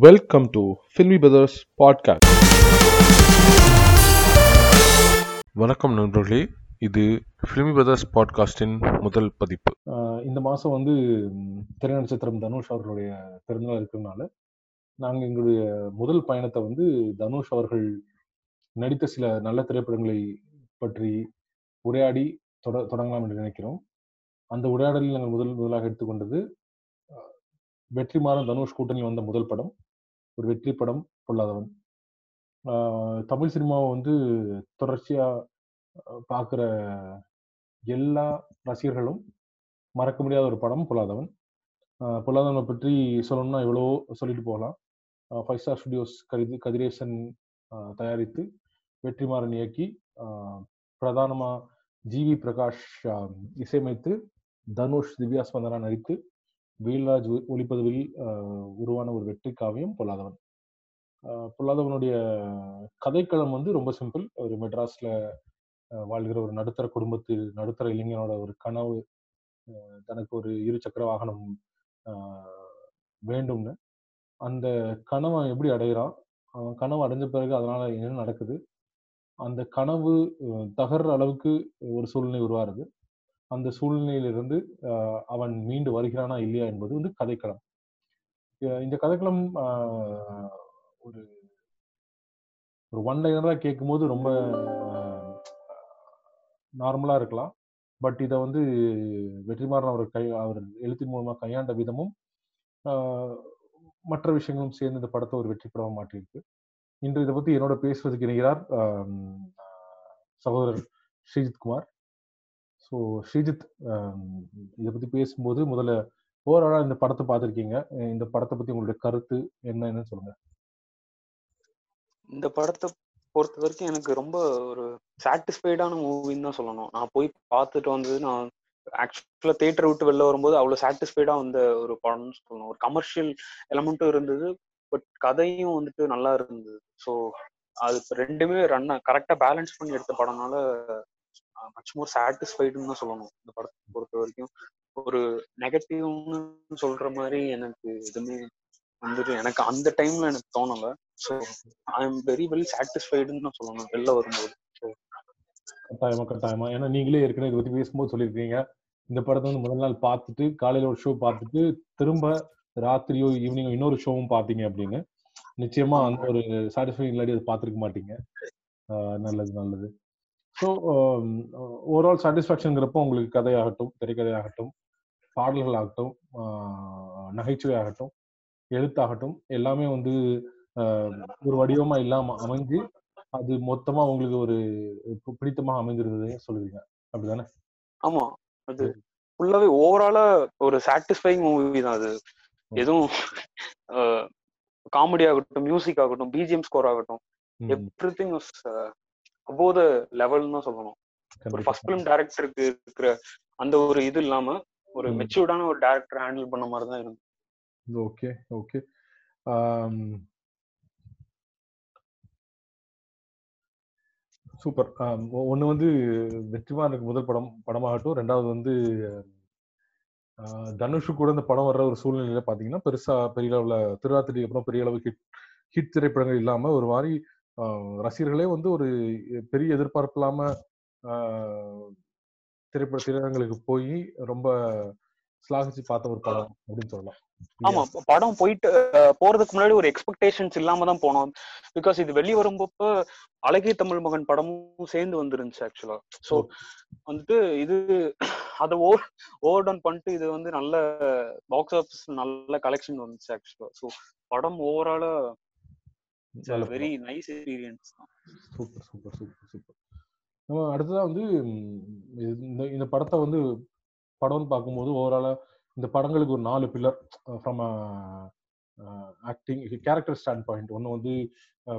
Welcome to Filmy Brothers Podcast. வணக்கம் நண்பர்களே. இது ஃபில்மி பிரதர்ஸ் பாட்காஸ்டின் முதல் பதிப்பு. இந்த மாதம் வந்து திரை நட்சத்திரம் தனுஷ் அவர்களுடைய பிறந்தநாள் இருக்கிறதுனால நாங்கள் எங்களுடைய முதல் பயணத்தை வந்து தனுஷ் அவர்கள் நடித்த சில நல்ல திரைப்படங்களை பற்றி உரையாடி தொட தொடங்கலாம் என்று நினைக்கிறோம். அந்த உரையாடலில் நாங்கள் முதல் முதலாக எடுத்துக்கொண்டது ஆஹ், வெற்றிமாறன் தனுஷ் கூட்டணி வந்த முதல் படம். ஒரு வெற்றி படம் பொல்லாதவன் தமிழ் சினிமாவை வந்து தொடர்ச்சியாக பார்க்குற எல்லா ரசிகர்களும் மறக்க முடியாத ஒரு படம் பொல்லாதவன் பொல்லாதவனை பற்றி சொல்லணும்னா எவ்வளோ சொல்லிட்டு போகலாம். Five star studios Kathir Kathiresan தயாரித்து வெற்றிமாறன் இயக்கி பிரதானமாக ஜிவி பிரகாஷ் இசையமைத்து தனுஷ் திவ்யா ஸ்பந்தனா நடித்து வீல்ராஜ் ஒளிப்பதிவில் உருவான ஒரு வெற்றி காவியம் பொல்லாதவன். பொல்லாதவனுடைய கதைக்களம் வந்து ரொம்ப சிம்பிள். ஒரு மெட்ராஸ்ல வாழ்கிற ஒரு நடுத்தர குடும்பத்து நடுத்தர இளைஞனோட ஒரு கனவு தனக்கு ஒரு இருசக்கர வாகனம் வேண்டும்னு. அந்த கனவை எப்படி அடையிறான்? அவன் கனவு அடைஞ்ச பிறகு அதனால என்ன நடக்குது? அந்த கனவு தகர்ற அளவுக்கு ஒரு சூழ்நிலை உருவாருது அந்த சூழ்நிலையிலிருந்து அவன் மீண்டு வருகிறானா இல்லையா என்பது வந்து கதைக்களம். இந்த கதைக்களம் ஒரு ஒரு ஒன் லைனராக கேட்கும்போது ரொம்ப நார்மலாக இருக்கலாம். பட் இதை வந்து வெற்றிமாறன் அவர் கை அவர் எழுத்தின் மூலமாக கையாண்ட விதமும் மற்ற விஷயங்களும் சேர்ந்து இந்த படத்தை ஒரு வெற்றி மாற்றியிருக்கு. இன்று இதை பற்றி என்னோட பேசுவதற்கு இணைகிறார் சகோதரர் ஸ்ரீஜித் குமார். ஸோ ஸ்ரீஜித் um, இதை பற்றி பேசும்போது முதல்ல ஓவராலாக இந்த படத்தை பார்த்துருக்கீங்க. இந்த படத்தை பற்றி உங்களுடைய கருத்து என்ன என்னன்னு சொல்லுங்க. இந்த படத்தை பொறுத்த வரைக்கும் எனக்கு ரொம்ப ஒரு சாட்டிஸ்ஃபைடான மூவின்னு தான் சொல்லணும். நான் போய் பார்த்துட்டு வந்தது நான் ஆக்சுவலா தேட்டர் விட்டு வெளில வரும்போது அவ்வளவு சாட்டிஸ்ஃபைடாக வந்த ஒரு படம்னு சொல்லணும். ஒரு கமர்ஷியல் எலமெண்ட்டும் இருந்தது பட் கதையும் வந்துட்டு நல்லா இருந்தது. ஸோ அது ரெண்டுமே ரன் கரெக்டாக பேலன்ஸ் பண்ணி எடுத்த படம்னால மச் மோர் சாட்டிஸ்ஃபைடுன்னு தான் சொல்லணும். இந்த படத்தை பொறுத்த வரைக்கும். ஒரு நெகட்டிவ்னு சொல்ற மாதிரி எனக்கு எதுவுமே வந்துட்டு எனக்கு அந்த டைம்ல எனக்கு தோணல. So I am very very சாட்டிஸ்ஃபைடுன்னு தான் சொல்லணும். வெளில வரும்போது. கட்டாயமா கட்டாயமா. ஏன்னா நீங்களே ஏற்கனவே இதை பத்தி பேசும்போது சொல்லியிருக்கீங்க. இந்த படத்தை வந்து முதல் நாள் பார்த்துட்டு காலையில ஒரு ஷோ பார்த்துட்டு திரும்ப ராத்திரியோ ஈவினிங்கோ இன்னொரு ஷோவும் பார்த்தீங்க அப்படின்னு. நிச்சயமா அந்த ஒரு சாட்டிஸ்ஃபைங் இல்லாட்டி அதை பார்த்துருக்க மாட்டீங்க. ஆஹ் நல்லது நல்லது. ஸோ ஓவரால் சாட்டிஸ்ஃபேக்ஷனுங்கிறப்போ உங்களுக்கு கதையாகட்டும் திரைக்கதையாகட்டும் பாடல்கள் ஆகட்டும் ஆஹ் நகைச்சுவை ஆகட்டும் எழுத்தாகட்டும் எல்லாமே வந்து ஒரு வடிவமா இல்லாம அமைஞ்சு அது மொத்தமா உங்களுக்கு ஒரு பிடித்தமாக அமைந்திருந்தது சொல்லுவீங்க. அப்படிதானே? ஆமா. அது ஃபுல்லாவே ஓவராலா ஒரு சாட்டிஸ்ஃபைங் மூவி தான் அது. எதுவும் காமெடி ஆகட்டும் மியூசிக் ஆகட்டும் பிஜிஎம் ஸ்கோர் ஆகட்டும் எவ்ரி திங் த லெவல்னு தான் சொல்லணும். ஒரு. ஃபர்ஸ்ட் ஃபிலிம் டைரக்டருக்கு இருக்கிற அந்த ஒரு இது இல்லாம ஒரு. மெச்சூர்டான ஒரு டேரக்டர் ஹேண்டில் பண்ண மாதிரி தான் இருந்தது. Okay okay. சூப்பர். ஒன்று வந்து வெற்றிமாறனுக்கு முதல் படம் படமாகட்டும். ரெண்டாவது வந்து தனுஷு கூட இந்த படம் வர்ற ஒரு சூழ்நிலையில பாத்தீங்கன்னா பெருசா பெரிய அளவுல திருராத்திரிக்கு அப்புறம் பெரிய அளவு ஹிட் ஹிட் திரைப்படங்கள் இல்லாம ஒரு மாதிரி ரசிகர்களே வந்து ஒரு பெரிய எதிர்பார்ப்பு இல்லாம திரைப்பட திரையரங்களுக்கு போய் ரொம்ப ஸ்லாகிச்சு பார்த்த ஒரு படம் அப்படின்னு சொல்லலாம். ஆமா. படம் போயிட்டு போறதுக்கு முன்னாடி ஒரு எக்ஸ்பெக்டேஷன்ஸ் இல்லாம தான் போனோம். பிகாஸ் இது வெளிய வரும்போப்ப அழகிய தமிழ் மகன் படமும் சேர்ந்து வந்துருந்துச்சு ஆக்சுவலா சோ வந்துட்டு இது அதை ஓவர் ஓவர் டவுன் பண்ணிட்டு இது வந்து நல்ல பாக்ஸ் ஆஃபீஸ் நல்ல கலெக்ஷன் வந்துச்சு ஆக்சுவலா ஸோ படம் ஓவராலா வெரி நைஸ் எக்ஸ்பீரியன்ஸ் தான். Super super super super. நம்ம அடுத்ததா வந்து இந்த இந்த படத்தை வந்து படம்னு பார்க்கும்போது ஓவராலா இந்த படங்களுக்கு ஒரு நாலு pillar from acting character stand point ஒன்று வந்து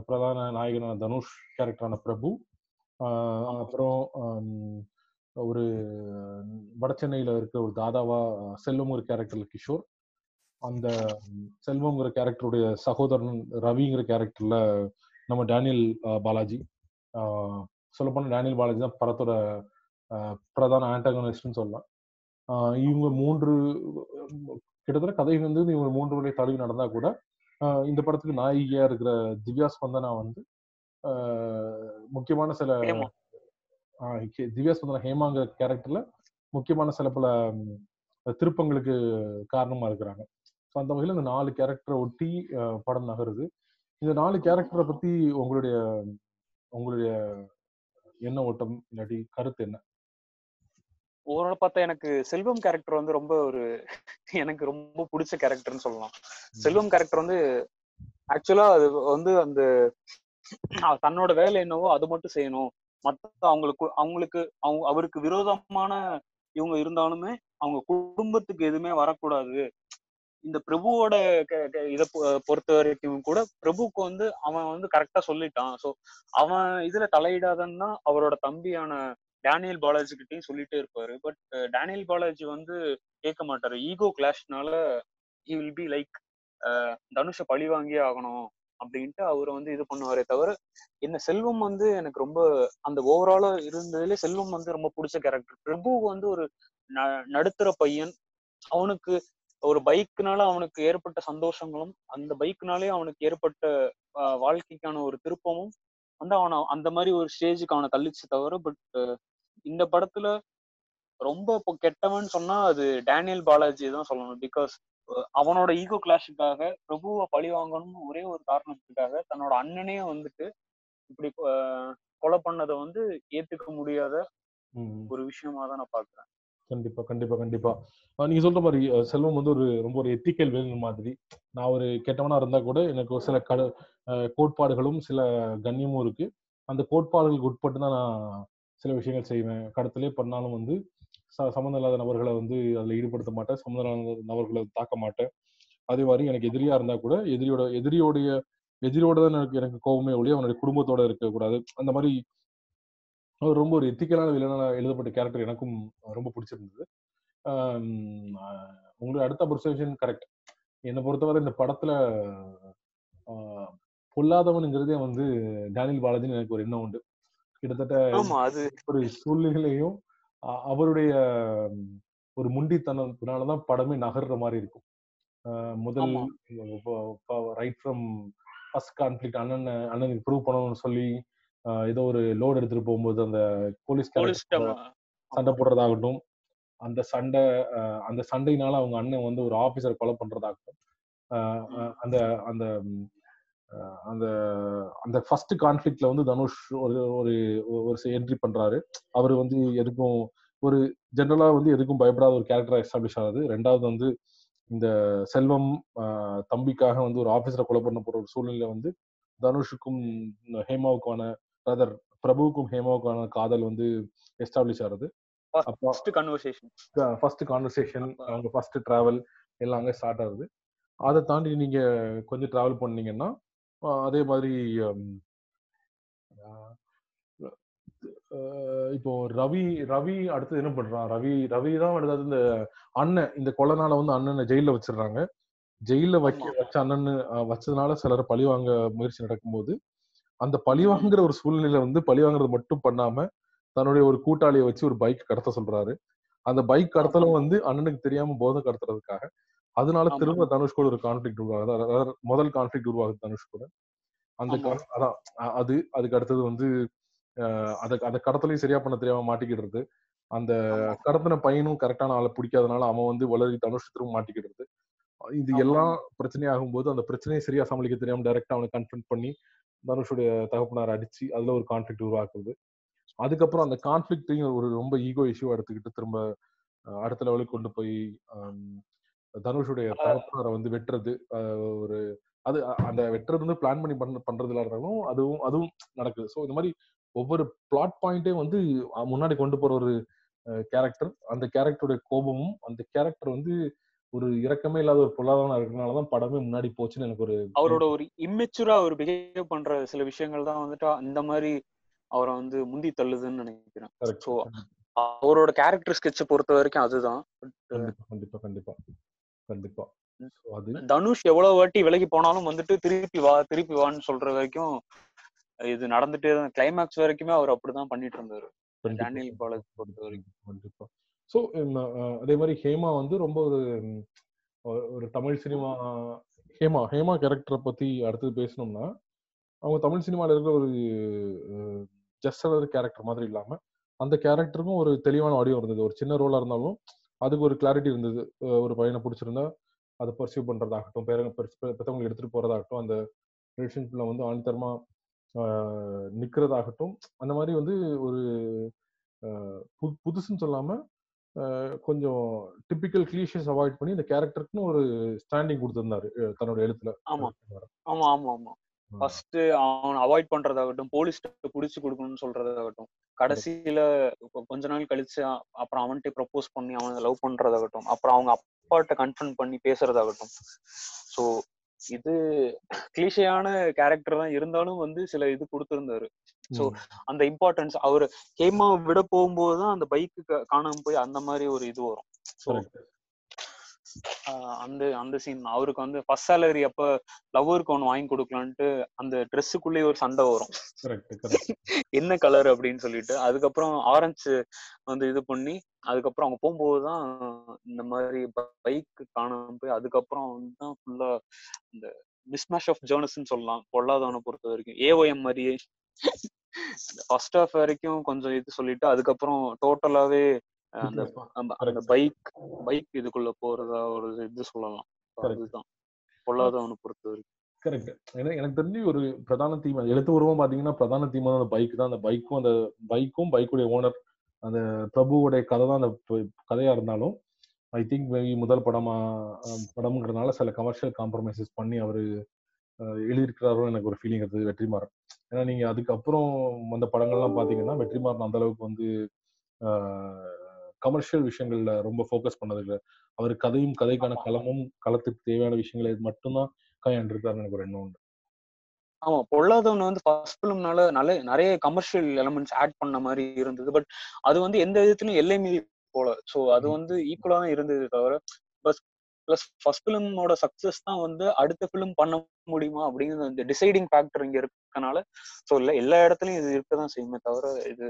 பிரதான நாயகனான தனுஷ் கேரக்டரான பிரபு. அப்புறம் ஒரு வட சென்னையில இருக்கிற ஒரு தாதாவா அஹ், செல்வம்ங்கிற கேரக்டர்ல கிஷோர். அந்த செல்வம்ங்கிற கேரக்டருடைய சகோதரன் ரவிங்கிற கேரக்டர்ல நம்ம டேனியல் பாலாஜி. சொல்லப்போனால் டேனியல் பாலாஜி தான் படத்தோட பிரதான ஆண்டகனிஸ்ட்னு சொல்லலாம். இவங்க மூன்று கிட்டத்தட்ட கதை வந்து இவங்க மூன்று வரை தழுவி நடந்தா கூட இந்த படத்துக்கு நாயகியா இருக்கிற திவ்யா ஸ்பந்தனா வந்து முக்கியமான சில திவ்யா ஸ்பந்தனா ஹேமாங்கிற கேரக்டர்ல முக்கியமான சில பல திருப்பங்களுக்கு காரணமா இருக்கிறாங்க. ஸோ அந்த வகையில் இந்த நாலு கேரக்டரை ஒட்டி படம் நகருது. இந்த நாலு கேரக்டரை பத்தி உங்களுடைய உங்களுடைய எண்ண ஓட்டம் இல்லாட்டி கருத்து என்ன? ஓவரால் பார்த்தா எனக்கு செல்வம் கேரக்டர் வந்து ரொம்ப ஒரு எனக்கு ரொம்ப பிடிச்ச கேரக்டர்னு சொல்லலாம். செல்வம் கேரக்டர் வந்து ஆக்சுவலா அது வந்து அந்த தன்னோட வேலை என்னவோ அது மட்டும் செய்யணும். மத்த அவங்களுக்கு அவங்களுக்கு அவங்க அவருக்கு விரோதமான இவங்க இருந்தாலுமே அவங்க குடும்பத்துக்கு எதுவுமே வரக்கூடாது. இந்த பிரபுவோட இத பொறுத்த வரைக்கும் கூட பிரபுக்கு வந்து அவன் வந்து கரெக்டா சொல்லிட்டான். சோ அவன் இதுல தலையிடாதன்னா அவரோட தம்பியான டேனியல் பாலாஜி கிட்டையும் சொல்லிட்டே இருப்பாரு. பட் டேனியல் பாலாஜி வந்து கேட்க மாட்டாரு. ஈகோ கிளாஷ்னால ஹி வில் பி லைக் தனுஷை பழி வாங்கியே ஆகணும் அப்படின்ட்டு அவர் வந்து இது பண்ணுவாரே தவிர என்ன செல்வம் வந்து எனக்கு ரொம்ப அந்த ஓவராலா இருந்ததுல செல்வம் வந்து ரொம்ப பிடிச்ச கேரக்டர் பிரபு வந்து ஒரு ந- நடுத்தர பையன். அவனுக்கு ஒரு பைக்னால அவனுக்கு ஏற்பட்ட சந்தோஷங்களும் அந்த பைக்னாலே அவனுக்கு ஏற்பட்ட வாழ்க்கைக்கான ஒரு திருப்பமும் வந்து அவனை அந்த மாதிரி ஒரு ஸ்டேஜுக்கு அவனை தள்ளிச்சு தவிர பட் இந்த படத்துல ரொம்ப இப்போ கெட்டவன் சொன்னா அது டேனியல் பாலாஜி தான் சொல்லணும் பிகாஸ் அவனோட ஈகோ கிளாஷுக்காக பிரபுவை பழி வாங்கணும்னு ஒரே ஒரு காரணத்துக்காக தன்னோட அண்ணனே வந்துட்டு இப்படி கொலை பண்ணதை வந்து ஏத்துக்க முடியாத. ஒரு விஷயமா தான் நான் பாக்குறேன் கண்டிப்பா கண்டிப்பா கண்டிப்பா. நீங்க சொல்ற மாதிரி செல்வம் வந்து ஒரு ரொம்ப ஒரு எத்திக்கல் வேலன் மாதிரி. நான் ஒரு கெட்டவனா இருந்தா கூட எனக்கு ஒரு சில கட கோட்பாடுகளும் சில கண்ணியமும் இருக்கு. அந்த கோட்பாடுகளுக்கு உட்பட்டு தான் நான் சில விஷயங்கள் செய்வேன். கடத்திலே பண்ணாலும் வந்து ச சம்மந்தம் இல்லாத நபர்களை வந்து அதில் ஈடுபடுத்த மாட்டேன். சம்மந்தம் இல்லாத நபர்களை தாக்க மாட்டேன். அதே மாதிரி எனக்கு எதிரியா இருந்தா கூட எதிரியோட எதிரியோடைய எதிரியோட தான் எனக்கு எனக்கு கோபமே ஒழிய அவனுடைய குடும்பத்தோட இருக்கக்கூடாது. அந்த மாதிரி அவர் ரொம்ப ஒரு எத்திக்கலான வில்லனா எழுதப்பட்ட கேரக்டர் எனக்கும் ரொம்ப பிடிச்சிருந்தது. உங்களுடைய அடுத்த அப்சர்வேஷன் கரெக்ட் என்னை பொறுத்தவரை இந்த படத்துல பொல்லாதவனுங்கிறதே வந்து டேனியல் பாலாஜின்னு எனக்கு ஒரு எண்ணம் உண்டு. கிட்டத்தட்ட ஒரு சூழ்நிலையும் அவருடைய ஒரு முண்டித்தனத்தினாலதான் படமே நகர்ற மாதிரி இருக்கும். முதல். ரைட் ஃப்ரம் ஃபர்ஸ்ட் கான்ஃபிளிக் அண்ணன் அண்ணனுக்கு ப்ரூவ் பண்ணணும்னு சொல்லி ஏதோ ஒரு லோடு எடுத்துட்டு போகும்போது அந்த போலீஸ் சண்டை போடுறதாகட்டும் அந்த சண்டை அந்த சண்டையினால அவங்க அண்ணன் வந்து ஒரு ஆபீசர் கொலை பண்றதாகட்டும் அந்த அந்த அந்த அந்த ஃபர்ஸ்ட் கான்ஃபிளிக்ட்ல வந்து தனுஷ் ஒரு ஒரு ஒரு என்ட்ரி பண்றாரு. அவர் வந்து எதுக்கும் ஒரு ஜென்ரலா வந்து எதுக்கும் பயப்படாத ஒரு கேரக்டரா எஸ்டாப்ளிஷ் ஆகுது ரெண்டாவது வந்து இந்த செல்வம் தம்பிக்காக வந்து ஒரு ஆபீசரை கொலை பண்ண போற ஒரு சூழ்நிலை வந்து தனுஷுக்கும் ஹேமாவுக்கான பிரதர் பிரபுவுக்கும் ஹேமாவுக்கான காதல் வந்து எஸ்டாப்ளிஷ் ஆகுது ஃபர்ஸ்ட் கன்வர்சேஷன் ஃபர்ஸ்ட் கான்வர்சேஷன் அவங்க ஃபர்ஸ்ட் டிராவல் எல்லாம் அங்கே ஸ்டார்ட் ஆகுது. அதை தாண்டி நீங்க கொஞ்சம் டிராவல் பண்ணீங்கன்னா அதே மாதிரி இப்போ ரவி ரவி அடுத்தது என்ன பண்றான்? ரவி ரவி தான் அடுத்தது இந்த அண்ணன் இந்த கொலைனால வந்து அண்ணனை ஜெயில வச்சிடுறாங்க. ஜெயில வைக்க. வச்ச அண்ணன் வச்சதுனால சிலர் பழி வாங்க முயற்சி நடக்கும்போது அந்த பழி வாங்குற ஒரு சூழ்நிலை வந்து பழி வாங்குறது மட்டும் பண்ணாம தன்னுடைய ஒரு கூட்டாளியை வச்சு ஒரு பைக் கடத்த சொல்றாரு. அந்த பைக் கடத்தலும் வந்து அண்ணனுக்கு தெரியாம போதை கடத்துறதுக்காக அதனால. திரும்ப தனுஷ் கூட ஒரு கான்ஃபிளிக் உருவாகுது. முதல் கான்ஃபிளிக் உருவாகுது தனுஷ் கூட. அந்த அதான் அது அதுக்கு அடுத்தது வந்து அத அந்த கடத்தலையும் சரியா பண்ண தெரியாம மாட்டிக்கிடுறது. அந்த. கடத்தின பையனும் கரெக்டான ஆளை பிடிக்காதனால அவன் வந்து வளரி தனுஷ் திரும்ப மாட்டிக்கிடுறது. இது. எல்லாம் பிரச்சனையாகும் போது அந்த பிரச்சனையை சரியா சமாளிக்க தெரியாம டைரக்டா அவனை கன்ஃபரன்ட் பண்ணி தனுஷுடைய தகப்பனார் அடிச்சு அதுல ஒரு கான்ஃபிளிக் உருவாக்குது. அதுக்கப்புறம் அந்த கான்ஃபிளிக்டையும் ஒரு ரொம்ப ஈகோ இஷ்யூ எடுத்துக்கிட்டு திரும்ப அடுத்த லெவலுக்கு கொண்டு போய் தனுஷுடைய தகப்பனாரை வந்து வெட்டுறது ஒரு அது அந்த வெட்டுறது வந்து பிளான் பண்ணி பண்ண பண்றதுல இருந்தாலும் அதுவும் அதுவும் நடக்குது. ஸோ இந்த மாதிரி ஒவ்வொரு பிளாட் பாயிண்ட்டையும் வந்து முன்னாடி கொண்டு போற ஒரு கேரக்டர் அந்த கேரக்டருடைய கோபமும் அந்த கேரக்டர் வந்து ஒரு இரக்கமே இல்லாத ஒரு பொருளாதாரம் இருக்கிறனால தான் படமே முன்னாடி போச்சுன்னு எனக்கு ஒரு அவரோட ஒரு இம்மெச்சூரா அவர் பிஹேவ் பண்ற சில விஷயங்கள் தான் வந்துட்டு இந்த மாதிரி அவரை வந்து முந்தி தள்ளுதுன்னு நினைக்கிறேன். So, அவரோட கேரக்டர் ஸ்கெட்சை பொறுத்த வரைக்கும் அதுதான். கண்டிப்பா கண்டிப்பா கண்டிப்பா. கண்டிப்பா. So, அது தனுஷ் எவ்வளவு வாட்டி விலகி போனாலும் வந்துட்டு திருப்பி வா திருப்பி வான்னு சொல்ற வரைக்கும் இது நடந்துட்டே தான் கிளைமேக்ஸ் வரைக்குமே அவர் அப்படிதான் பண்ணிட்டு இருந்தாரு. டேனியல் பாலாஜி பொறுத்த வரைக்கும். கண்டிப்பா. ஸோ அதே மாதிரி ஹேமா வந்து ரொம்ப ஒரு ஒரு- தமிழ் சினிமா ஹேமா ஹேமா கேரக்டரை பத்தி அடுத்தது பேசணும்னா அவங்க தமிழ் சினிமாவில் இருக்கிற ஒரு ஜஸ்டர் கேரக்டர் மாதிரி இல்லாம அந்த கேரக்டருக்கும் ஒரு தெளிவான வடிவம் இருந்தது. ஒரு சின்ன ரோலா இருந்தாலும் அதுக்கு ஒரு கிளாரிட்டி இருந்தது. ஒரு பையனை பிடிச்சிருந்தா அதை பர்சியூ பண்றதாகட்டும் பேரங்க பெற்றவங்களை எடுத்துட்டு போறதாகட்டும் அந்த ரிலேஷன்ஷிப்ல வந்து ஆணித்தரமா நிற்கிறதாகட்டும் நிக்கிறதாகட்டும் அந்த மாதிரி வந்து ஒரு பு- புதுசுன்னு சொல்லாம கொஞ்சம் டிபிக்கல் கிளீஷஸ் அவாய்ட் பண்ணி இந்த கேரக்டருக்குன்னு ஒரு ஸ்டாண்டிங் கொடுத்திருந்தாரு தன்னோட எழுத்துல. ஆமா. ஆமா ஆமா ஆமா. ஃபர்ஸ்ட் அவன் அவாய்ட் பண்றதாகட்டும் போலீஸ் புடிச்சு கொடுக்கணும்னு சொல்றதாகட்டும் கடைசியில கொஞ்ச நாள் கழிச்சு அப்புறம் அவன்கிட்ட ப்ரப்போஸ் பண்ணி அவனை லவ் பண்றதாகட்டும் அப்புறம் அவங்க அப்பாட்ட கன்ஃபர்ம் பண்ணி பேசுறதாகட்டும். ஸோ இது கிளிஷையான கேரக்டர் தான். இருந்தாலும் வந்து சில இது கொடுத்திருந்தாரு. So அந்த இம்பார்ட்டன்ஸ் அவர் கேமா விட போகும்போது தான் அந்த பைக்கு காணாம போய் அந்த மாதிரி ஒரு இது வரும். அந்த அந்த சீன் அவருக்கு வந்து ஃபர்ஸ்ட் சேலரி அப்ப லவ்வருக்கு ஒன்று வாங்கி கொடுக்கலான்ட்டு அந்த ட்ரெஸ்ஸுக்குள்ளேயே ஒரு சண்டை வரும். என்ன கலர் அப்படின்னு சொல்லிட்டு அதுக்கப்புறம் ஆரஞ்சு வந்து இது பண்ணி அதுக்கப்புறம் அவங்க போகும்போது தான் இந்த மாதிரி பைக் காணாம போய் அதுக்கப்புறம் வந்து தான் ஃபுல்லா இந்த மிஸ்மேஷ் ஆஃப் ஜேர்னஸ்ன்னு சொல்லலாம். பொல்லாதவனை பொறுத்த வரைக்கும். ஏஓஎம் மாதிரியே. ஃபர்ஸ்ட் ஹாஃப் வரைக்கும் கொஞ்சம் இது சொல்லிட்டு அதுக்கப்புறம் டோட்டலாவே அந்த அந்த- பைக் பைக் இதுக்குள்ள போறதா ஒரு இது சொல்லலாம். அதுதான். பொல்லாதவனை பொறுத்த வரைக்கும் கரெக்ட். எனக்கு எனக்கு தெரிஞ்சு ஒரு பிரதான தீம் எழுத்துப்பூர்வமா பாத்தீங்கன்னா பிரதான தீம் அந்த பைக் தான். அந்த பைக்கும் அந்த பைக்கும் பைக்குடைய ஓனர் அந்த பிரபுவோடைய கதை தான் அந்த கதையா இருந்தாலும் ஐ திங்க் மேபி முதல் படமா படம்ங்கிறதுனால சில கமர்ஷியல் காம்ப்ரமைசஸ் பண்ணி அவரு எழுதியிருக்கிறாரோ எனக்கு ஒரு ஃபீலிங் இருந்தது வெற்றிமாறன் ஏன்னா நீங்க அதுக்கப்புறம் வந்த படங்கள்லாம் பாத்தீங்கன்னா வெற்றிமாறன் அந்த அளவுக்கு வந்து கமர்ஷியல் விஷயங்கள்ல ரொம்ப ஃபோக்கஸ் பண்ணது இல்லை அவர் கதையும் கதைக்கான களமும் களத்துக்கு தேவையான விஷயங்களை மட்டும்தான் கையாண்டிருக்காருன்னு எனக்கு ஒரு எண்ணம் உண்டு. ஆமா. பொல்லாதவன் வந்து ஃபர்ஸ்ட் ஃபிலிம்னால நல்ல நிறைய கமர்ஷியல் எலமெண்ட்ஸ் ஆட் பண்ண மாதிரி இருந்தது. பட் அது வந்து எந்த விதத்துலயும் எல்லை மீறி போல. சோ அது வந்து ஈக்குவலா தான் இருந்தது தவிர பஸ் பிளஸ் ஃபர்ஸ்ட் ஃபிலிமோட சக்சஸ் தான் வந்து அடுத்த ஃபிலிம் பண்ண முடியுமா அப்படிங்கிற இந்த டிசைடிங் ஃபேக்டர் இங்க இருக்கனால. சோ இல்ல எல்லா இடத்துலயும் இது இருக்கதான் செய்யுமே தவிர இது.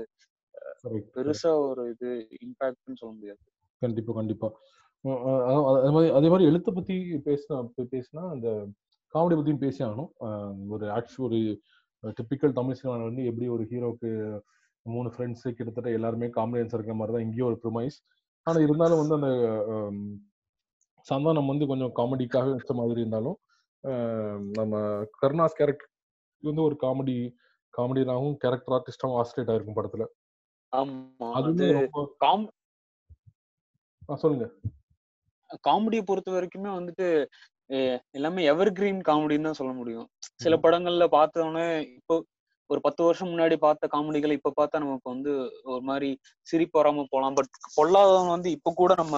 பெருசா ஒரு இது இம்பாக்ட்னு சொல்ல முடியாது. கண்டிப்பா கண்டிப்பா. அதே மாதிரி அதே மாதிரி எழுத்தை பத்தி பேசினா பேசினா அந்த காமெடி பத்தியும் பேசி ஆகணும். ஒரு ஆக்சுவல் ஒரு டிப்பிக்கல் தமிழ் சினிமாவில் வந்து எப்படி ஒரு ஹீரோக்கு மூணு ஃப்ரெண்ட்ஸு கிட்டத்தட்ட எல்லாருமே காமெடியன்ஸ் இருக்கிற மாதிரி தான் இங்கேயும் ஒரு ப்ரிமைஸ் ஆனா இருந்தாலும் வந்து அந்த சந்தானம் வந்து கொஞ்சம் காமெடிக்காக வச்ச மாதிரி இருந்தாலும் நம்ம கருணாஸ் கேரக்டர் வந்து ஒரு காமெடி காமெடியாகவும் கேரக்டர் ஆர்டிஸ்டாகவும் ஆஸ்ட்ரேட் ஆயிருக்கும் படத்துல. ஆமா. அது காம் சொல்லுங்க. காமெடியை பொறுத்த வரைக்குமே வந்துட்டு எல்லாமே எவர் கிரீன் காமெடின்னு தான் சொல்ல முடியும். சில. படங்கள்ல பார்த்தோன்னே இப்போ ஒரு பத்து வருஷம் முன்னாடி பார்த்த காமெடிகளை இப்ப பார்த்தா நமக்கு வந்து ஒரு மாதிரி சிரிப்பு வராம போலாம். பட் பொல்லாதவன் வந்து இப்ப கூட நம்ம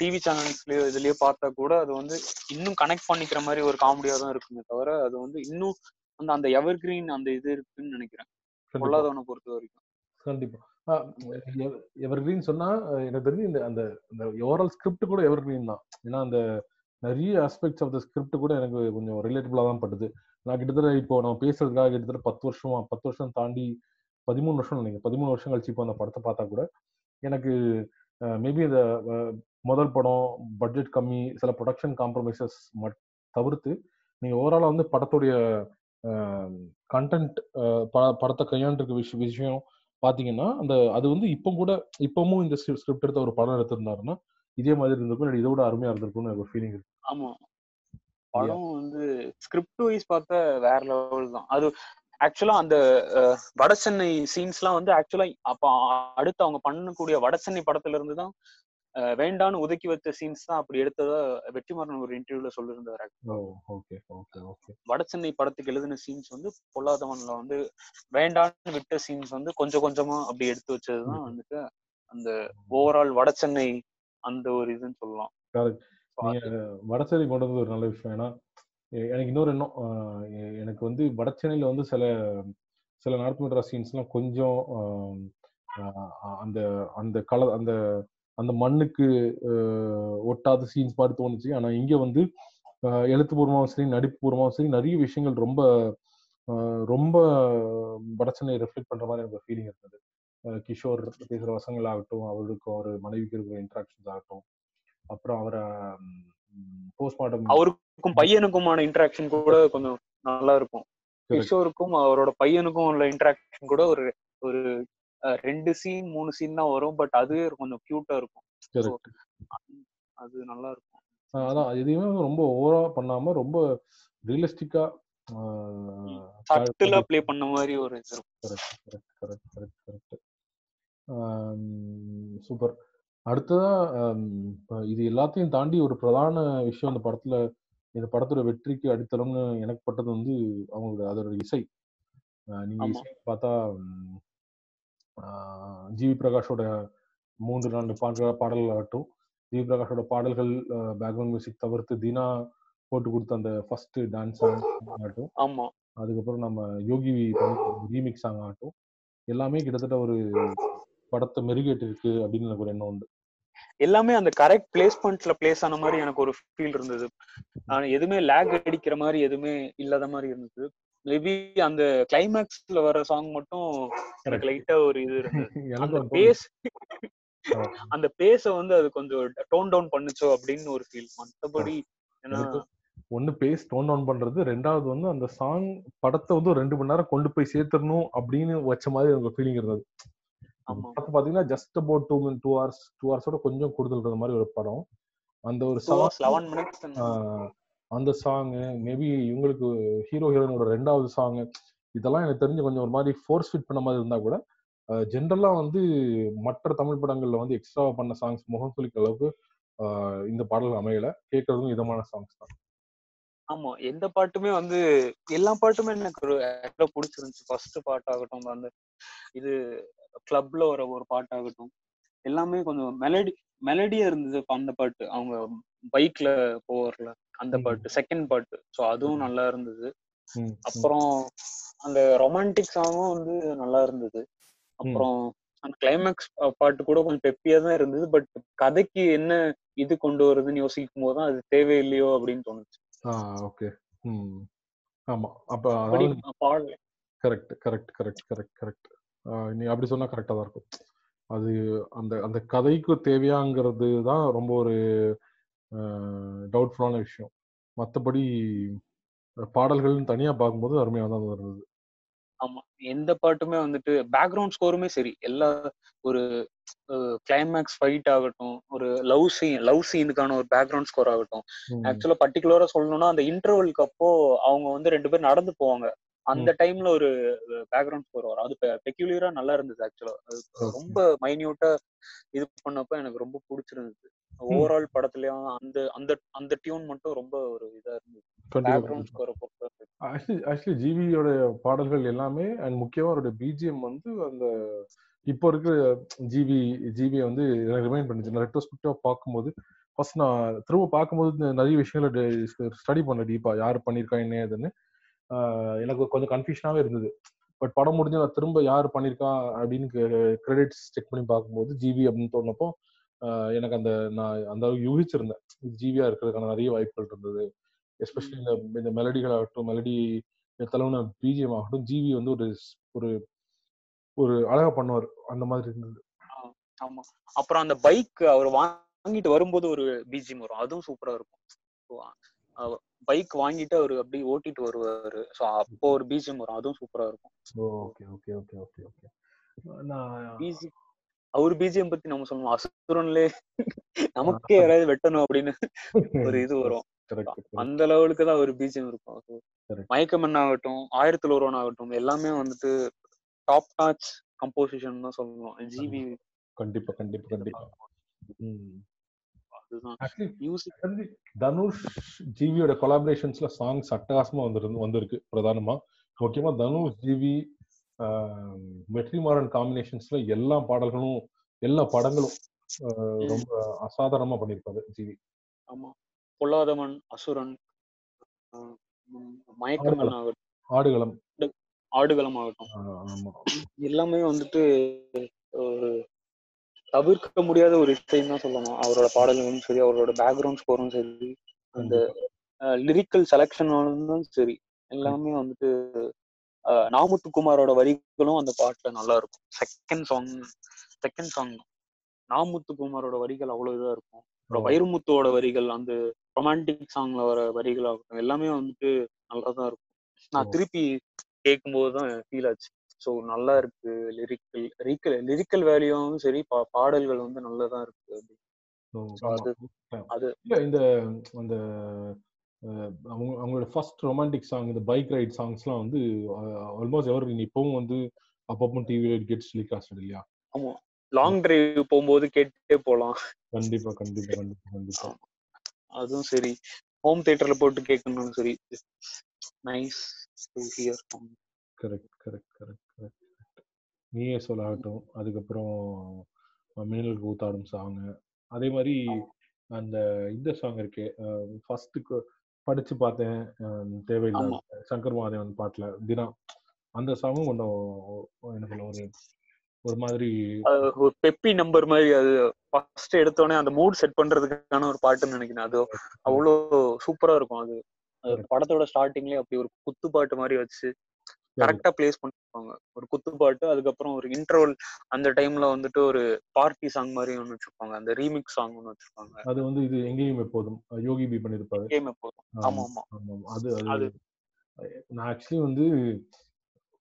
டிவி சேனல்ஸ்லயோ இதுலயோ பார்த்தா கூட அது வந்து இன்னும் கனெக்ட் பண்ணிக்கிற மாதிரி ஒரு காமெடியா தான் இருக்குமே தவிர அது வந்து இன்னும் அந்த அந்த எவர் கிரீன் அந்த இது இருக்குன்னு நினைக்கிறேன். பொல்லாதவனை பொறுத்த வரைக்கும். கண்டிப்பா. எவர் கிரீன் சொன்னா எனக்கு தெரிஞ்சு இந்த அந்த அந்த ஓவரால் ஸ்கிரிப்ட் கூட எவர் கிரீன் தான். ஏன்னா அந்த நிறைய ஆஸ்பெக்ட்ஸ் ஆஃப் த ஸ்கிரிப்ட் கூட எனக்கு கொஞ்சம் ரிலேட்டபிளா தான் பட்டுது. நான் கிட்டத்தட்ட இப்போ நம்ம பேசுறதுக்காக கிட்டத்தட்ட பத்து வருஷமா பத்து வருஷம் தாண்டி பதிமூணு வருஷம் நினைக்கிறேன். பதிமூணு வருஷம் கழிச்சு இப்போ அந்த படத்தை பார்த்தா கூட எனக்கு மேபி இந்த முதல் படம் பட்ஜெட் கம்மி சில ப்ரொடக்ஷன் காம்ப்ரமைசஸ் தவிர்த்து நீங்க ஓவராலாக வந்து படத்துடைய கண்டென்ட் படத்தை கையாண்டிருக்க விஷயம் விஷயம் பாத்தீங்கன்னா அந்த அது வந்து இப்போ கூட இப்பவும் இந்த ஸ்கிரிப்ட் எடுத்த ஒரு படம் எடுத்திருந்தாருன்னா இதே மாதிரி இருந்திருக்கும். இதை விட அருமையா இருந்திருக்கும்னு எனக்கு ஒரு ஃபீலிங் இருக்கு. ஆமா. படம் வந்து ஸ்கிரிப்ட் வைஸ் பார்த்தா வேற லெவல் தான். அது ஆக்சுவலா அந்த வட சென்னை சீன்ஸ்லாம் வந்து ஆக்சுவலா அப்ப அடுத்து அவங்க பண்ணக்கூடிய வட சென்னை படத்துல இருந்து தான் வேண்டான்னு ஒதுக்கி வச்ச சீன்ஸ் தான் அப்படி எடுத்ததா வெற்றிமாறன் ஒரு இன்டர்வியூல சொல்லியிருந்தாரு ஓ ஓகே ஓகே ஓகே வட சென்னை படத்துக்கு எழுதின சீன்ஸ் வந்து பொல்லாதவன்ல வந்து வேண்டான்னு விட்ட சீன்ஸ் வந்து கொஞ்சம் கொஞ்சமா அப்படி எடுத்து வச்சதுதான். வந்துட்டு அந்த ஓவரால் வட சென்னை அந்த ஒரு இதுன்னு சொல்லலாம். வடசேரி கொண்டு வந்தது ஒரு நல்ல விஷயம். ஏன்னா எனக்கு இன்னொரு எ- எனக்கு வந்து வடச்சென்னையில வந்து சில சில நடத்துமன்ற சீன்ஸ்லாம் கொஞ்சம் அந்த அந்த கல அந்த அந்த மண்ணுக்கு ஒட்டாத சீன்ஸ் மாதிரி தோணுச்சு. ஆனா இங்க வந்து ஆஹ் எழுத்துப்பூர்வமாவும் சரி நடிப்புபூர்வமாவும் சரி நிறைய விஷயங்கள் ரொம்ப ரொம்ப வடச்சென்னை ரெஃப்ளெக்ட் பண்ற மாதிரி எனக்கு ஃபீலிங் இருந்தது. கிஷோர் பேசுற வசங்கள் ஆகட்டும் அவருக்கு அவர் மனைவிக்கு இருக்கிற இன்ட்ராக்ஷன்ஸ் ஆகட்டும். அப்புறம் அவரை போஸ்ட்மார்ட்டம் அவருக்கு கிஷோருக்கும் பையனுக்குமான இன்டராக்ஷன் கூட கொஞ்சம் நல்லா இருக்கும். கிஷோருக்கும் அவரோட பையனுக்கும் உள்ள இன்டராக்ஷன் கூட ஒரு ஒரு ரெண்டு சீன் மூணு சீன் தான் வரும். பட் அது கொஞ்சம் கியூட்டா இருக்கும். அது நல்லா இருக்கும். அதான். எதையுமே ரொம்ப ஓவரா பண்ணாம ரொம்ப ரியலிஸ்டிக்கா சட்டிலா ப்ளே பண்ண மாதிரி ஒரு இது correct correct correct correct super. அடுத்ததா இது எல்லாத்தையும் தாண்டி ஒரு பிரதான விஷயம் இந்த படத்துல இந்த படத்தோட வெற்றிக்கு அடித்தளம்னு எனக்கு பட்டது வந்து அவங்களோட அதோட இசை. நீங்க. இசை பார்த்தா ஜிவி பிரகாஷோட மூன்று நான்கு பாடல் பாடல்கள் ஆகட்டும். ஜிவி பிரகாஷோட பாடல்கள் பேக்ரவுண்ட் மியூசிக் தவிர்த்து தீனா போட்டு கொடுத்த அந்த ஃபர்ஸ்ட் டான்ஸ் ஆகட்டும். ஆமா. அதுக்கப்புறம் நம்ம யோகி ரீமிக்ஸ் சாங் ஆகட்டும். எல்லாமே கிட்டத்தட்ட ஒரு படத்தை மெருகேட்டு இருக்கு அப்படின்னு எனக்கு ஒரு எண்ணம் உண்டு. எல்லாமே அந்த கரெக்ட் பிளேஸ்மெண்ட்ல பிளேஸ் ஆன மாதிரி எனக்கு ஒரு ஃபீல் இருந்தது. எதுவுமே லேக் அடிக்கிற மாதிரி எதுவுமே இல்லாத மாதிரி இருந்தது. மேபி அந்த கிளைமேக்ஸ்ல வர சாங் மட்டும் எனக்கு லைட்டா ஒரு இது அந்த. பேஸ் அந்த பேஸ வந்து அது கொஞ்சம் டோன் டவுன் பண்ணுச்சோ அப்படின்னு ஒரு ஃபீல் மத்தபடி ஏன்னா ஒண்ணு பேஸ் டோன் டவுன் பண்றது ரெண்டாவது வந்து அந்த சாங் படத்தை வந்து ரெண்டு மணி நேரம் கொண்டு போய் சேர்த்துடணும் அப்படின்னு வச்ச மாதிரி எனக்கு ஃபீலிங் இருந்தது. படத்தை பாத்தீங்கன்னா just about two minute two hours two ஹவர்ஸோட கொஞ்சம் கூடுதல் மாதிரி ஒரு படம். அந்த ஒரு சாங் அந்த சாங் மேபி இவங்களுக்கு ஹீரோ ஹீரோனோட ரெண்டாவது சாங் இதெல்லாம் எனக்கு தெரிஞ்சு கொஞ்சம் ஒரு மாதிரி ஃபோர்ஸ் ஃபிட் பண்ண மாதிரி இருந்தால் கூட ஜென்ரலாக வந்து மற்ற தமிழ் படங்களில் வந்து எக்ஸ்ட்ரா பண்ண சாங்ஸ் முகம் சுளிக்கிற அளவுக்கு இந்த பாடல் அமையல. கேட்கறதும் இதமான சாங்ஸ் தான். ஆமா எந்த பாட்டுமே வந்து எல்லா பாட்டுமே எனக்கு ஒரு பிடிச்சிருந்துச்சு. ஃபர்ஸ்ட் பாட்டாகட்டும் அந்த இது கிளப்ல வர ஒரு பாட்டாகட்டும் எல்லாமே கொஞ்சம் மெலடி மெலடியா இருந்தது அந்த பாட்டு. அவங்க பைக்ல போவார்ல அந்த. பாட்டு செகண்ட் பாட்டு. ஸோ அதுவும் நல்லா இருந்தது. அப்புறம் அந்த ரொமான்டிக் சாங்கும் வந்து நல்லா இருந்தது. அப்புறம் அந்த கிளைமேக்ஸ் பாட்டு கூட கொஞ்சம் பெப்பியா தான் இருந்தது. பட் கதைக்கு என்ன இது கொண்டு வருதுன்னு யோசிக்கும் போது தான் அது தேவையில்லையோ அப்படின்னு தோணுச்சு. ஓகே ஆமா. அப்ப பாடல. Correct correct correct correct correct நீ அப்படி சொன்னா கரெக்டா தான் இருக்கும். அது அந்த அந்த கதைக்கு தேவையாங்கிறது தான் ரொம்ப ஒரு டவுட்ஃபுல்லான விஷயம். மற்றபடி பாடல்கள்னு தனியா பார்க்கும்போது அருமையாக தான் இருந்தது ஆமா. எந்த பாட்டுமே வந்துட்டு பேக்ரவுண்ட் ஸ்கோருமே சரி. எல்லா ஒரு கிளைமேக்ஸ் ஃபைட் ஆகட்டும் ஒரு லவ் சீன் லவ் சீனுக்கான ஒரு பேக்ரவுண்ட் ஸ்கோர் ஆகட்டும். ஆக்சுவலா பர்டிகுலரா சொல்லணும்னா அந்த இன்டர்வலுக்கு அப்போ அவங்க வந்து ரெண்டு பேரும் நடந்து போவாங்க. அந்த டைம்ல ஒரு பேக்ரவுண்ட் ஸ்கோர் வரும். அது பெக்யூலியரா நல்லா இருந்தது ஆக்சுவலா அது. ரொம்ப மைன்யூட்டா இது பண்ணப்ப எனக்கு ரொம்ப பிடிச்சிருந்தது. ஓவரால் படத்துலயும் அந்த அந்த அந்த டியூன் மட்டும் ரொம்ப ஒரு இதா இருந்தது. பேக்ரவுண்ட் ஸ்கோரை பொறுத்த ஆக்சுவலி ஜிவியோட பாடல்கள் எல்லாமே அண்ட் முக்கியமா அவருடைய பிஜிஎம் வந்து அந்த இப்போ இருக்கிற ஜிவி ஜிவியை வந்து எனக்கு ரிமைண்ட் பண்ணுச்சு. நான் ரெட்ரோஸ்பெக்டிவா பார்க்கும்போது ஃபர்ஸ்ட் நான் திரும்ப பார்க்கும்போது நிறைய விஷயங்களை ஸ்டடி பண்ணேன் டீப்பா யார் பண்ணியிருக்கா என்ன ஏதுன்னு. எனக்கு கொஞ்சம் கன்ஃபியூஷனாவே இருந்தது. பட் படம் முடிஞ்சு நான் திரும்ப யார் பண்ணியிருக்கா அப்படின்னு கிரெடிட்ஸ் செக் பண்ணி பார்க்கும்போது ஜிவி அப்படின்னு தோணுனப்போ ஆஹ் எனக்கு அந்த நான் அந்த அளவுக்கு யூகிச்சிருந்தேன். ஜிவியா இருக்கிறதுக்கான நிறைய வாய்ப்புகள் இருந்தது. எஸ்பெஷலி இந்த இந்த மெலடிகள் ஆகட்டும் மெலடி தலைவன பிஜிஎம் ஆகட்டும் ஜிவி வந்து ஒரு ஒரு ஒரு அழகா பண்ணுவார். அந்த மாதிரி இருந்தது. ஆமா. அப்புறம் அந்த பைக் அவர் வாங்கிட்டு வரும்போது ஒரு பிஜிஎம் வரும். அதுவும் சூப்பரா இருக்கும். பைக் வாங்கிட்டு அவர் அப்படியே ஓட்டிட்டு வருவாரு. ஸோ அப்போ ஒரு பிஜிஎம் வரும். அதுவும் சூப்பரா இருக்கும். Okay okay okay okay okay நான் பிஜி அவர் பிஜிஎம் பத்தி நம்ம சொல்லணும். அசுரன்லே நமக்கே யாராவது வெட்டணும் அப்படின்னு ஒரு இது வரும். அந்த லெவலுக்கு தான் ஒரு பிஜிஎம் இருக்கும். மயக்கமன் ஆகட்டும் ஆயிரத்துல ஒருவன் ஆகட்டும் எல்லாமே வந்துட்டு டாப் டாச் கம்போசிஷன் தான் சொல்லணும். ஜிபி கண்டிப்பா கண்டிப்பா. கண்டிப்பா. அதுதான். தனுஷ் ஜிவியோட கொலாபரேஷன்ஸ்ல சாங்ஸ் அட்டகாசமா வந்திருந்து வந்திருக்கு பிரதானமா. முக்கியமா தனுஷ் ஜிவி வெற்றிமாறன் காம்பினேஷன்ஸ்ல எல்லா பாடல்களும் எல்லா படங்களும். ரொம்ப அசாதாரணமா பண்ணிருப்பாரு ஜிவி. ஆமா. பொல்லாதவன் அசுரன் மயக்கமன் ஆகட்டும். ஆடுகளம். ஆடுகளம் ஆகட்டும். எல்லாமே வந்துட்டு ஒரு தவிர்க்க முடியாத ஒரு இசைன்னு தான் சொல்லணும். அவரோட பாடல்களும் சரி அவரோட பேக்ரவுண்ட் ஸ்கோரும் சரி அந்த லிரிக்கல் செலக்ஷனும் சரி எல்லாமே வந்துட்டு நாமுத்துக்குமாரோட வரிகளும் அந்த பாட்டுல நல்லா இருக்கும். செகண்ட் சாங் செகண்ட் சாங் நாமுத்துக்குமாரோட வரிகள் அவ்வளவு இதா இருக்கும். அப்புறம் வைரமுத்துவோட வரிகள் அந்த ரொமான்டிக் சாங்ல வர வரிகளாகட்டும் எல்லாமே வந்துட்டு நல்லா தான் இருக்கும். நான். திருப்பி கேட்கும்போது தான் ஃபீல் ஆச்சு. ஸோ நல்லா இருக்கு. லிரிக்கல் லிரிக்கல் லிரிக்கல் வேல்யூவும் சரி பா- பாடல்கள் வந்து நல்லதா இருக்கு ஆமா. அது- இந்த அந்த அவங்க அவங்களோட ஃபர்ஸ்ட் ரொமான்டிக் சாங் இந்த பைக் ரைட் சாங்ஸ்லாம் வந்து ஆல்மோஸ்ட் எவர் இப்பவும் வந்து அப்பப்போ டிவில கெட்ஸ் டெலிகாஸ்ட் இல்லையா? லாங் டிரைவ் போகும்போது கேட்டே போலாம். கண்டிப்பா கண்டிப்பா கண்டிப்பா கண்டிப்பா. அதுவும் சரி. ஹோம் தியேட்டர்ல போட்டு கேட்கணும்னு சரி. Nice to hear correct correct correct நீயே சொல்லாகட்டும் அதுக்கப்புறம் மின்னல் கூத்தாடும் சாங் அதே மாதிரி அந்த இந்த சாங் இருக்கே ஃபர்ஸ்ட் படிச்சு பார்த்தேன். அஹ், தேவையில்லாத சங்கர் மாதேவன் பாட்டுல தினா அந்த சாங்கும் கொஞ்சம் என்ன சொல்ல ஒரு ஒரு மாதிரி ஒரு பெப்பி நம்பர் மாதிரி அது ஃபர்ஸ்ட் எடுத்தோடனே அந்த மூட் செட் பண்றதுக்கான ஒரு பாட்டுன்னு நினைக்கிறேன். அது அவ்வளோ சூப்பரா இருக்கும். அது. படத்தோட ஸ்டார்டிங்லயே அப்படி ஒரு குத்து பாட்டு மாதிரி வச்சு கரெக்டா பிளேஸ் பண்ணிருப்பாங்க. ஒரு குத்து பாட்டு அதுக்கப்புறம் ஒரு இன்டர்வல் அந்த டைம்ல வந்துட்டு ஒரு பார்ட்டி சாங் மாதிரி ஒன்று வச்சிருப்பாங்க. அந்த ரீமிக்ஸ் சாங் ஒன்று வச்சிருப்பாங்க. அது வந்து இது எங்கேயும் எப்போதும் யோகி பி பண்ணிருப்பாரு. கேம் எப்போதும் ஆமா ஆமா. அது அது அது- நான் ஆக்சுவலி வந்து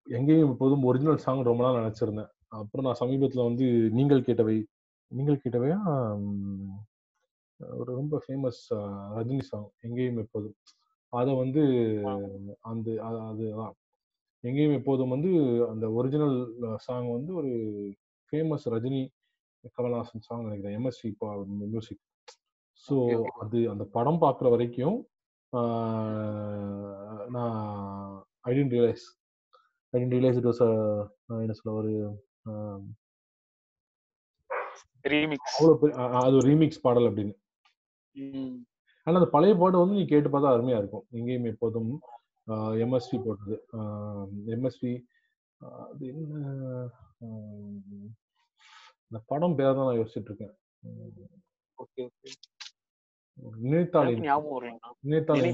எங்கேயும் எப்போதும் ஒரிஜினல் சாங் ரொம்ப நாள் நினைச்சிருந்தேன். அப்புறம் நான் சமீபத்துல வந்து நீங்கள் கேட்டவை நீங்கள் கேட்டவையா? ஒரு ரொம்ப ஃபேமஸ் ரஜினி சாங். எங்கேயும் எப்போதும் அதை வந்து அந்த அ- அதுதான் எங்கேயும் எப்போதும் வந்து அந்த ஒரிஜினல் சாங் வந்து ஒரு ஃபேமஸ் ரஜினி கமல்ஹாசன் சாங் நினைக்கிறேன். MSC music so. அது அந்த படம் பார்க்குற வரைக்கும் நான் I didn't realize I didn't realize it was என்ன சொல்ல ஒரு ரீமிக்ஸ் அது ஒரு ரீமிக்ஸ் பாடல் அப்படின்னு. ஆனா அந்த பழைய பாட்டு வந்து நீ கேட்டு பார்த்தா அருமையா இருக்கும். எங்கேயும் எப்போதும் எம்எஸ்வி போட்டது. எம்எஸ்வி அது என்ன இந்த படம் பேர் தான் நான் யோசிச்சுட்டு இருக்கேன் நினைத்தால் நினைத்தாலே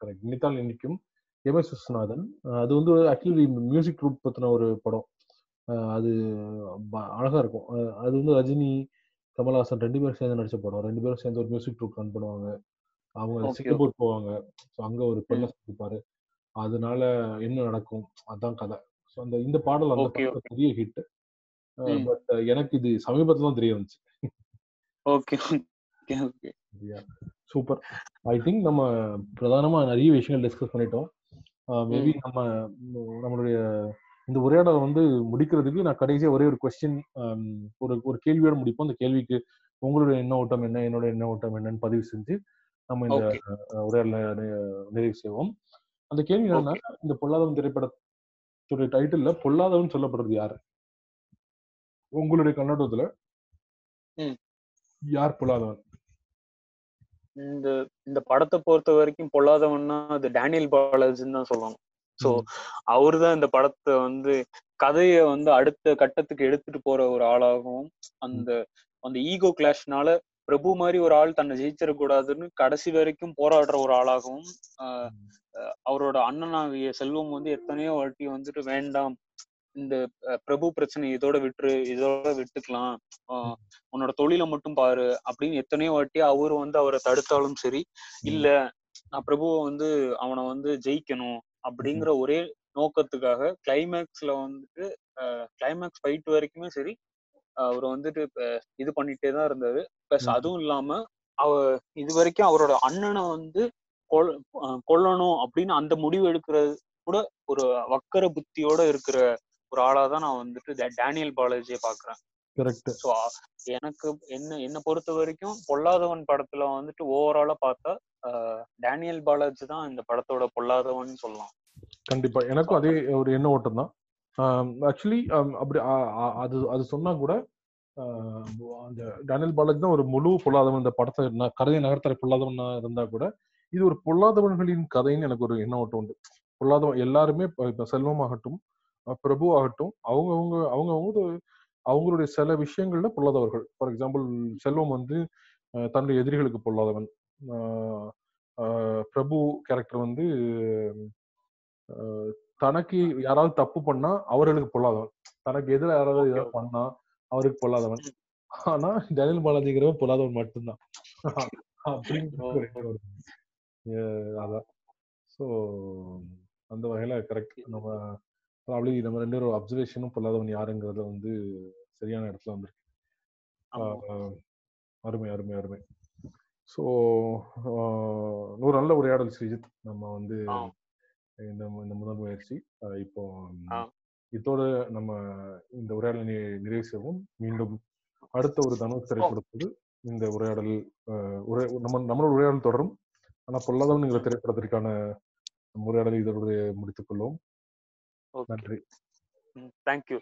கரெக்ட் நினைத்தால் இன்னைக்கும் எம் எஸ் விஸ்வநாதன். அது வந்து ஆக்சுவலி மியூசிக் குரூப் பத்தின ஒரு படம். அது அழகா இருக்கும். அது வந்து ரஜினி கமல்ஹாசன் ரெண்டு பேரும் சேர்ந்து நடிச்ச படம். ரெண்டு பேரும் சேர்ந்து ஒரு மியூசிக் குரூப் ரன் பண்ணுவாங்க. அவங்க சிங்கப்பூர் போவாங்க. ஸோ அங்க ஒரு பெண்ணை சந்திப்பாரு அதனால என்ன நடக்கும்? அதான் கதை. ஸோ அந்த இந்த பாடல் அந்த பெரிய ஹிட். பட் எனக்கு இது சமீபத்துல தான் தெரிய வந்துச்சு. Okay super. ஐ திங்க் நம்ம பிரதானமா நிறைய விஷயங்கள் டிஸ்கஸ் பண்ணிட்டோம். மேபி நம்ம நம்மளுடைய இந்த உரையாடலை வந்து முடிக்கிறதுக்கு நான் கடைசியா ஒரே ஒரு கொஸ்டின் ஒரு ஒரு கேள்வியோட முடிப்போம். அந்த கேள்விக்கு உங்களுடைய எண்ண ஓட்டம் என்ன? என்னோட எண்ண ஓட்டம் என்னன்னு பதிவு செஞ்சு நம்ம இந்த உரையாடலை நிறைவு செய்வோம். அந்த கேள்வி என்னன்னா இந்த பொல்லாதவன் திரைப்படத்துடைய டைட்டில்ல பொல்லாதவன் சொல்லப்படுறது யாரு? உங்களுடைய கண்ணோட்டத்துல. யார் பொல்லாதவன்? இந்த இந்த படத்தை பொறுத்த வரைக்கும் பொல்லாதவன்னா அது டேனியல் பாலாஜின்னு தான் சொல்லணும் ஸோ ம். அவர்தான் இந்த படத்தை வந்து கதையை வந்து அடுத்த கட்டத்துக்கு எடுத்துட்டு போற ஒரு ஆளாகவும் அந்த அந்த ஈகோ கிளாஷ்னால பிரபு மாதிரி ஒரு ஆள் தன்னை ஜெயிச்சிடக்கூடாதுன்னு கடைசி வரைக்கும் போராடுற ஒரு ஆளாகவும் அவரோட அண்ணனாகிய செல்வம் வந்து எத்தனையோ வாட்டி வந்துட்டு வேண்டாம் இந்த பிரபு பிரச்சனை இதோட விட்டுரு இதோட விட்டுக்கலாம் உன்னோட தொழிலை மட்டும் பாரு அப்படின்னு எத்தனையோ வாட்டி அவரு வந்து அவரை தடுத்தாலும் சரி இல்ல நான் பிரபுவை வந்து அவனை வந்து ஜெயிக்கணும் அப்படிங்கிற ஒரே நோக்கத்துக்காக கிளைமேக்ஸ்ல வந்துட்டு கிளைமேக்ஸ் ஃபைட் வரைக்குமே சரி அவர் வந்துட்டு இது பண்ணிட்டே தான் இருந்தாரு. பிளஸ். அதுவும் இல்லாம அவ இது வரைக்கும் அவரோட அண்ணனை வந்து கொல்லணும் அப்படின்னு அந்த முடிவு எடுக்கிறது கூட ஒரு வக்கர புத்தியோட இருக்கிற ஒரு ஆளா தான் நான் வந்துட்டு டேனியல் பாலாஜியை பாக்குறேன். எனக்கு என்ன என்னை பொறுத்த வரைக்கும் பொல்லாதவன் படத்துல வந்துட்டு ஓவராலா பார்த்தா டேனியல் பாலாஜி தான் இந்த படத்தோட பொல்லாதவன் சொல்லலாம். கண்டிப்பா. எனக்கும் அதே ஒரு எண்ண ஓட்டம் தான். ஆக்சுவலி அப்படி அது அது சொன்னா கூட அந்த டேனியல் பாலாஜி தான் ஒரு முழு பொல்லாதவன். இந்த படத்தை ந- கதையை நகர்த்தர பொல்லாதவனா இருந்தா கூட இது ஒரு பொல்லாதவன்களின் கதைன்னு எனக்கு ஒரு எண்ண ஓட்டம் உண்டு. பொல்லாதவன் எல்லாருமே இப்ப செல்வம் ஆகட்டும் பிரபு ஆகட்டும் அவங்க அவங்க அவங்க அவங்க அவங்களுடைய சில விஷயங்கள்ல பொல்லாதவர்கள். ஃபார் எக்ஸாம்பிள் செல்வம் வந்து தன்னுடைய எதிரிகளுக்கு பொல்லாதவன். பிரபு கேரக்டர் வந்து தனக்கு யாராவது தப்பு பண்ணா அவர்களுக்கு பொல்லாதவன். தனக்கு எதிராக யாராவது ஏதாவது பண்ணா அவருக்கு பொல்லாதவன். ஆனா டேனியல் பாலாஜிங்கிறவன் பொல்லாதவன் மட்டும்தான். அஹ் அதான். ஸோ அந்த வகையில கரெக்ட் நம்ம ப்ராப்ளி நம்ம ரெண்டு பேரும் அப்சர்வேஷனும் பொல்லாதவன் யாருங்கிறத வந்து சரியான இடத்துல வந்திருக்கு. அருமை அருமை அருமை. ஸோ ஒரு நல்ல உரையாடல் ஸ்ரீஜித். நம்ம வந்து. இந்த இந்த முதல் முயற்சி. இப்போ. இதோட நம்ம இந்த உரையாடலை நிறைவு செய்வோம் மீண்டும் அடுத்த ஒரு தனுஷ் திரைப்படத்தோடு இந்த உரையாடல் உரை நம்ம நம்மளோட உரையாடல் தொடரும் ஆனா பொல்லாதவன்ங்கிற திரைப்படத்திற்கான உரையாடலை இதோடு முடித்துக் கொள்வோம் நன்றி thank you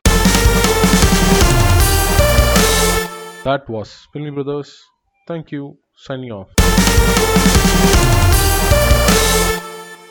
That was Filmy Brothers. Thank you. Signing off.